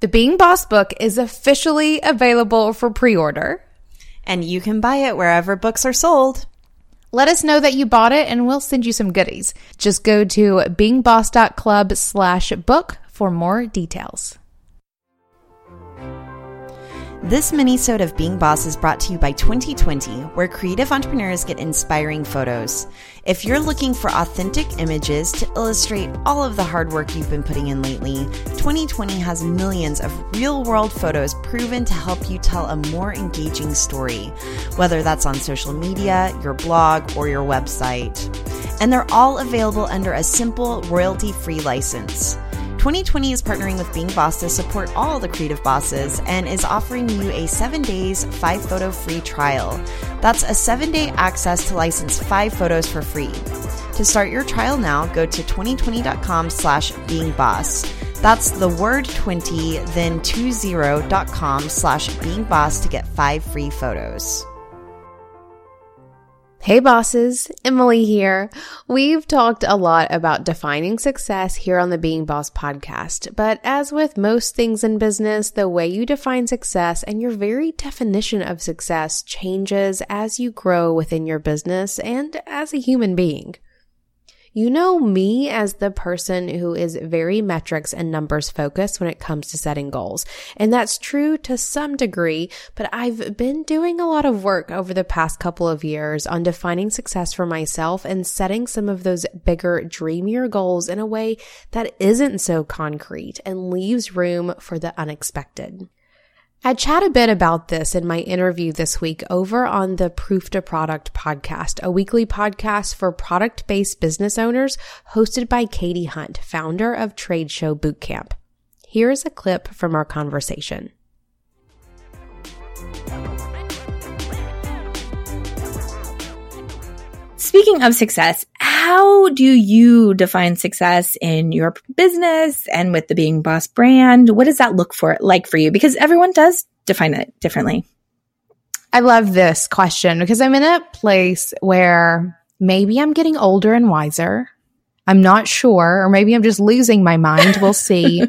The Being Boss book is officially available for pre order. And you can buy it wherever books are sold. Let us know that you bought it and we'll send you some goodies. Just go to beingboss.club slash book for more details. This mini-sode of Being Boss is brought to you by Twenty20, where creative entrepreneurs get inspiring photos. If you're looking for authentic images to illustrate all of the hard work you've been putting in lately, Twenty20 has millions of real-world photos proven to help you tell a more engaging story, whether that's on social media, your blog, or your website. And they're all available under a simple royalty-free license. Twenty20 is partnering with Being Boss to support all the creative bosses and is offering you a seven days, five photo free trial. That's a seven day access to license five photos for free. To start your trial now, go to Twenty20.com slash being boss. That's the word 20, then 20.com slash being boss to get five free photos. Hey bosses, Emily here. We've talked a lot about defining success here on the Being Boss podcast, but as with most things in business, the way you define success and your very definition of success changes as you grow within your business and as a human being. You know me as the person who is very metrics and numbers focused when it comes to setting goals. And that's true to some degree, but I've been doing a lot of work over the past couple of years on defining success for myself and setting some of those bigger, dreamier goals in a way that isn't so concrete and leaves room for the unexpected. I chat a bit about this in my interview this week over on the Proof to Product podcast, a weekly podcast for product based business owners hosted by Katie Hunt, founder of Trade Show Bootcamp. Here's a clip from our conversation. Speaking of success, how do you define success in your business and with the Being Boss brand? What does that look for like for you? Because everyone does define it differently. I love this question because I'm in a place where maybe I'm getting older and wiser. I'm not sure, or maybe I'm just losing my mind. We'll see.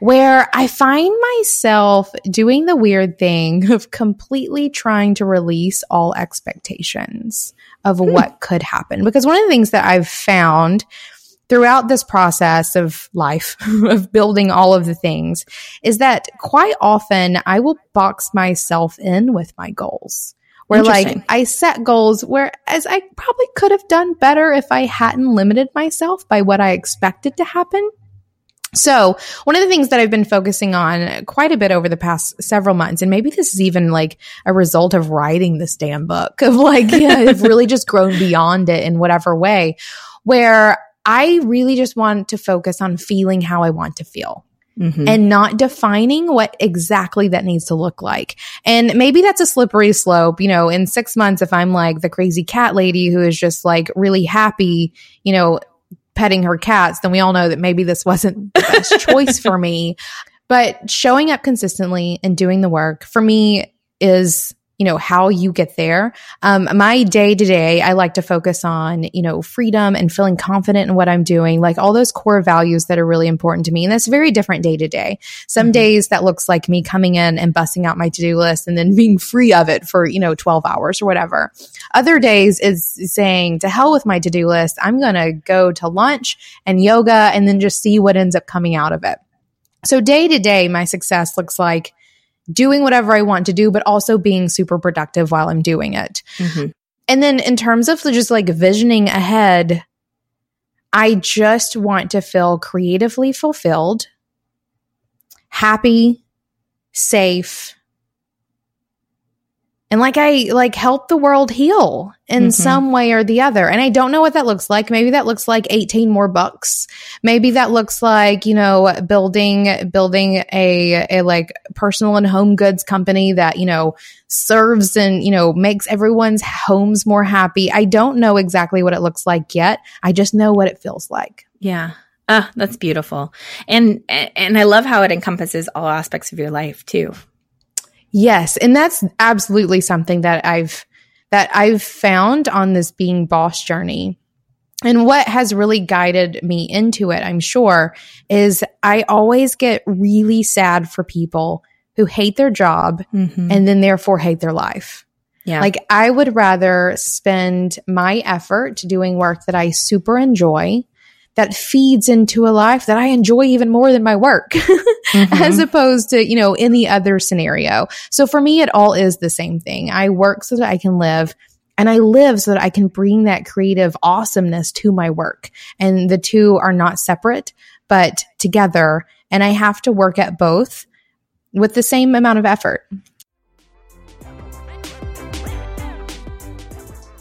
where I find myself doing the weird thing of completely trying to release all expectations of hmm. what could happen. Because one of the things that I've found throughout this process of life, of building all of the things, is that quite often I will box myself in with my goals. Where like I set goals whereas I probably could have done better if I hadn't limited myself by what I expected to happen. So one of the things that I've been focusing on quite a bit over the past several months, and maybe this is even like a result of writing this damn book of like, yeah, I've really just grown beyond it in whatever way where I really just want to focus on feeling how I want to feel. Mm-hmm. and not defining what exactly that needs to look like. And maybe that's a slippery slope. You know, in six months, if I'm like the crazy cat lady who is just like really happy, you know, petting her cats, then we all know that maybe this wasn't the best choice for me. But showing up consistently and doing the work for me is you know, how you get there. Um, my day to day, I like to focus on, you know, freedom and feeling confident in what I'm doing, like all those core values that are really important to me. And that's very different day to day. Some mm-hmm. days that looks like me coming in and busting out my to do list and then being free of it for, you know, 12 hours or whatever. Other days is saying to hell with my to do list. I'm going to go to lunch and yoga and then just see what ends up coming out of it. So day to day, my success looks like doing whatever I want to do, but also being super productive while I'm doing it. Mm-hmm. And then in terms of just like visioning ahead, I just want to feel creatively fulfilled, happy, safe, and like I like help the world heal in mm-hmm. some way or the other. And I don't know what that looks like. Maybe that looks like 18 more bucks. Maybe that looks like, you know, building, building a, a like personal and home goods company that, you know, serves and, you know, makes everyone's homes more happy. I don't know exactly what it looks like yet. I just know what it feels like. Yeah. Ah, that's beautiful. And, and I love how it encompasses all aspects of your life too. Yes. And that's absolutely something that I've, that I've found on this being boss journey And what has really guided me into it, I'm sure, is I always get really sad for people who hate their job Mhm. and then therefore hate their life. yeah. Like I would rather spend my effort doing work that I super enjoy that feeds into a life that I enjoy even more than my work Mhm. as opposed to, you know, any other scenario. So for me, it all is the same thing. I work so that I can live and I live so that I can bring that creative awesomeness to my work. And the two are not separate, but together. And I have to work at both with the same amount of effort.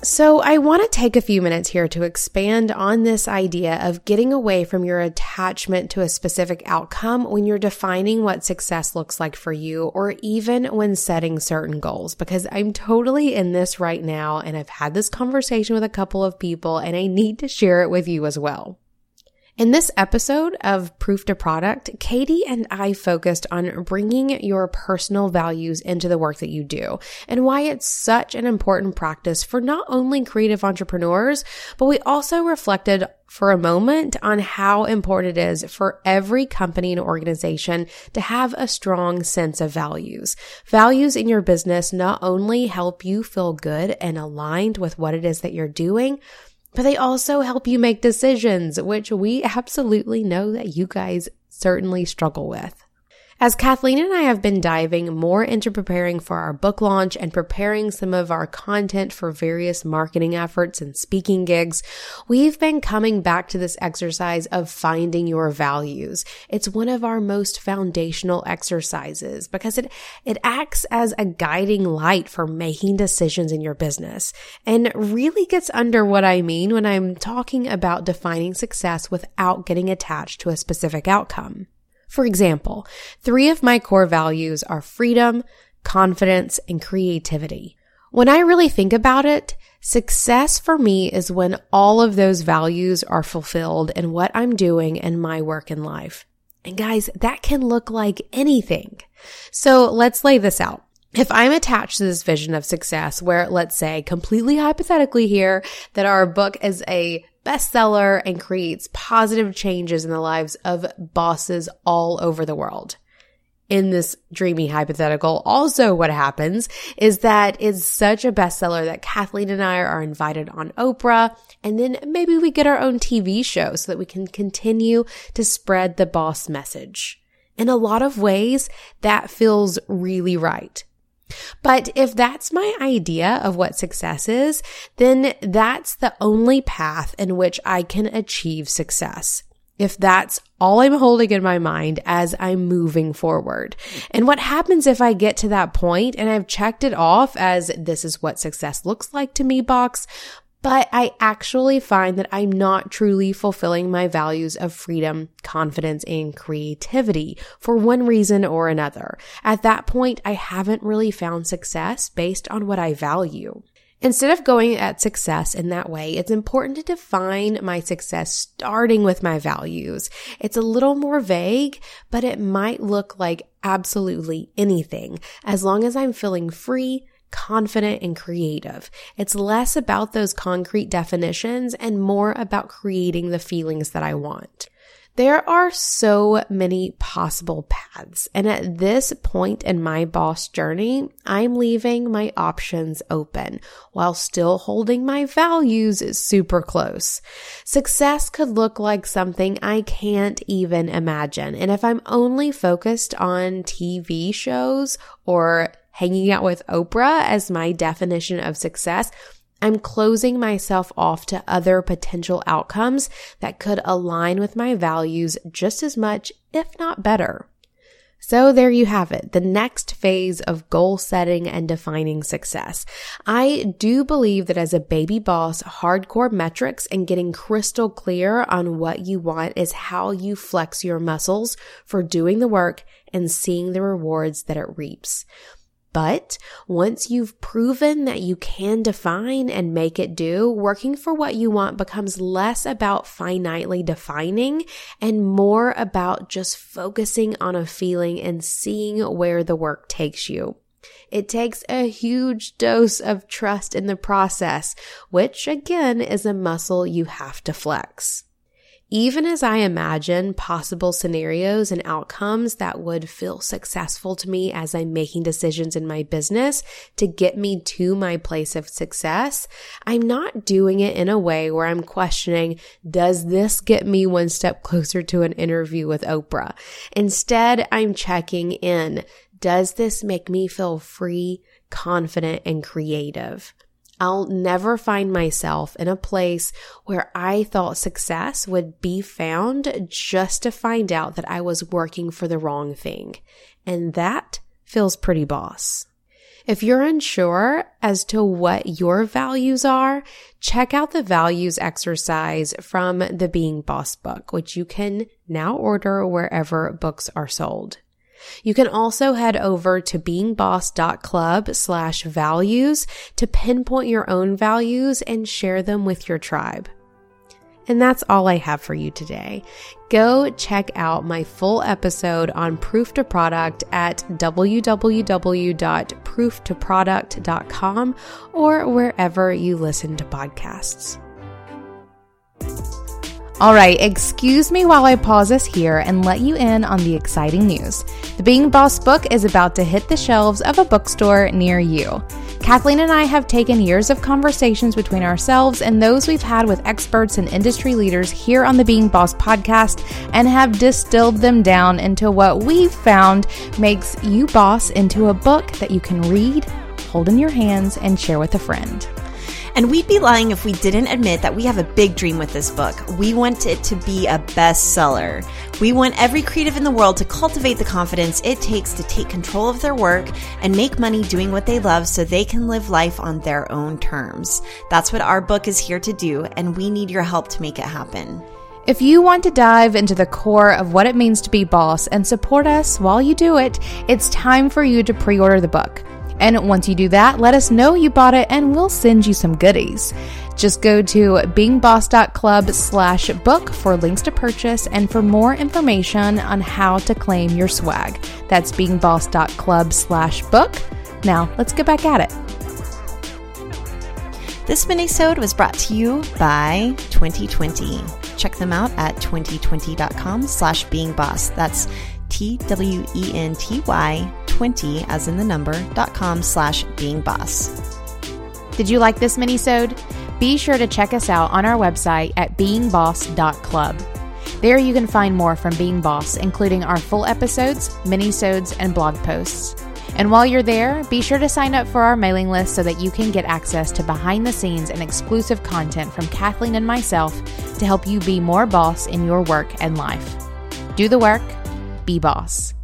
So, I want to take a few minutes here to expand on this idea of getting away from your attachment to a specific outcome when you're defining what success looks like for you, or even when setting certain goals. Because I'm totally in this right now, and I've had this conversation with a couple of people, and I need to share it with you as well. In this episode of Proof to Product, Katie and I focused on bringing your personal values into the work that you do and why it's such an important practice for not only creative entrepreneurs, but we also reflected for a moment on how important it is for every company and organization to have a strong sense of values. Values in your business not only help you feel good and aligned with what it is that you're doing, but they also help you make decisions, which we absolutely know that you guys certainly struggle with. As Kathleen and I have been diving more into preparing for our book launch and preparing some of our content for various marketing efforts and speaking gigs, we've been coming back to this exercise of finding your values. It's one of our most foundational exercises because it, it acts as a guiding light for making decisions in your business and really gets under what I mean when I'm talking about defining success without getting attached to a specific outcome. For example, three of my core values are freedom, confidence, and creativity. When I really think about it, success for me is when all of those values are fulfilled in what I'm doing and my work in life. And guys, that can look like anything. So let's lay this out. If I'm attached to this vision of success where let's say completely hypothetically here that our book is a bestseller and creates positive changes in the lives of bosses all over the world. In this dreamy hypothetical, also what happens is that it's such a bestseller that Kathleen and I are invited on Oprah and then maybe we get our own TV show so that we can continue to spread the boss message. In a lot of ways, that feels really right. But if that's my idea of what success is, then that's the only path in which I can achieve success. If that's all I'm holding in my mind as I'm moving forward. And what happens if I get to that point and I've checked it off as this is what success looks like to me box, but I actually find that I'm not truly fulfilling my values of freedom, confidence, and creativity for one reason or another. At that point, I haven't really found success based on what I value. Instead of going at success in that way, it's important to define my success starting with my values. It's a little more vague, but it might look like absolutely anything as long as I'm feeling free, confident and creative. It's less about those concrete definitions and more about creating the feelings that I want. There are so many possible paths. And at this point in my boss journey, I'm leaving my options open while still holding my values super close. Success could look like something I can't even imagine. And if I'm only focused on TV shows or hanging out with Oprah as my definition of success, I'm closing myself off to other potential outcomes that could align with my values just as much, if not better. So there you have it, the next phase of goal setting and defining success. I do believe that as a baby boss, hardcore metrics and getting crystal clear on what you want is how you flex your muscles for doing the work and seeing the rewards that it reaps. But once you've proven that you can define and make it do, working for what you want becomes less about finitely defining and more about just focusing on a feeling and seeing where the work takes you. It takes a huge dose of trust in the process, which again is a muscle you have to flex. Even as I imagine possible scenarios and outcomes that would feel successful to me as I'm making decisions in my business to get me to my place of success, I'm not doing it in a way where I'm questioning, does this get me one step closer to an interview with Oprah? Instead, I'm checking in. Does this make me feel free, confident, and creative? I'll never find myself in a place where I thought success would be found just to find out that I was working for the wrong thing. And that feels pretty boss. If you're unsure as to what your values are, check out the values exercise from the Being Boss book, which you can now order wherever books are sold. You can also head over to beingboss.club slash values to pinpoint your own values and share them with your tribe. And that's all I have for you today. Go check out my full episode on proof to product at www.prooftoproduct.com or wherever you listen to podcasts. All right, excuse me while I pause us here and let you in on the exciting news. The Being Boss book is about to hit the shelves of a bookstore near you. Kathleen and I have taken years of conversations between ourselves and those we've had with experts and industry leaders here on the Being Boss podcast and have distilled them down into what we've found makes You Boss into a book that you can read, hold in your hands, and share with a friend. And we'd be lying if we didn't admit that we have a big dream with this book. We want it to be a bestseller. We want every creative in the world to cultivate the confidence it takes to take control of their work and make money doing what they love so they can live life on their own terms. That's what our book is here to do, and we need your help to make it happen. If you want to dive into the core of what it means to be boss and support us while you do it, it's time for you to pre order the book. And once you do that, let us know you bought it and we'll send you some goodies. Just go to beingboss.club slash book for links to purchase and for more information on how to claim your swag. That's beingboss.club slash book. Now let's get back at it. This minisode was brought to you by Twenty20. Check them out at Twenty20.com slash beingboss. That's T-W-E-N-T-Y 20 as in the number dot com slash being boss. Did you like this minisode? Be sure to check us out on our website at beingboss.club. There you can find more from Being Boss, including our full episodes, minisodes, and blog posts. And while you're there, be sure to sign up for our mailing list so that you can get access to behind the scenes and exclusive content from Kathleen and myself to help you be more boss in your work and life. Do the work, be boss.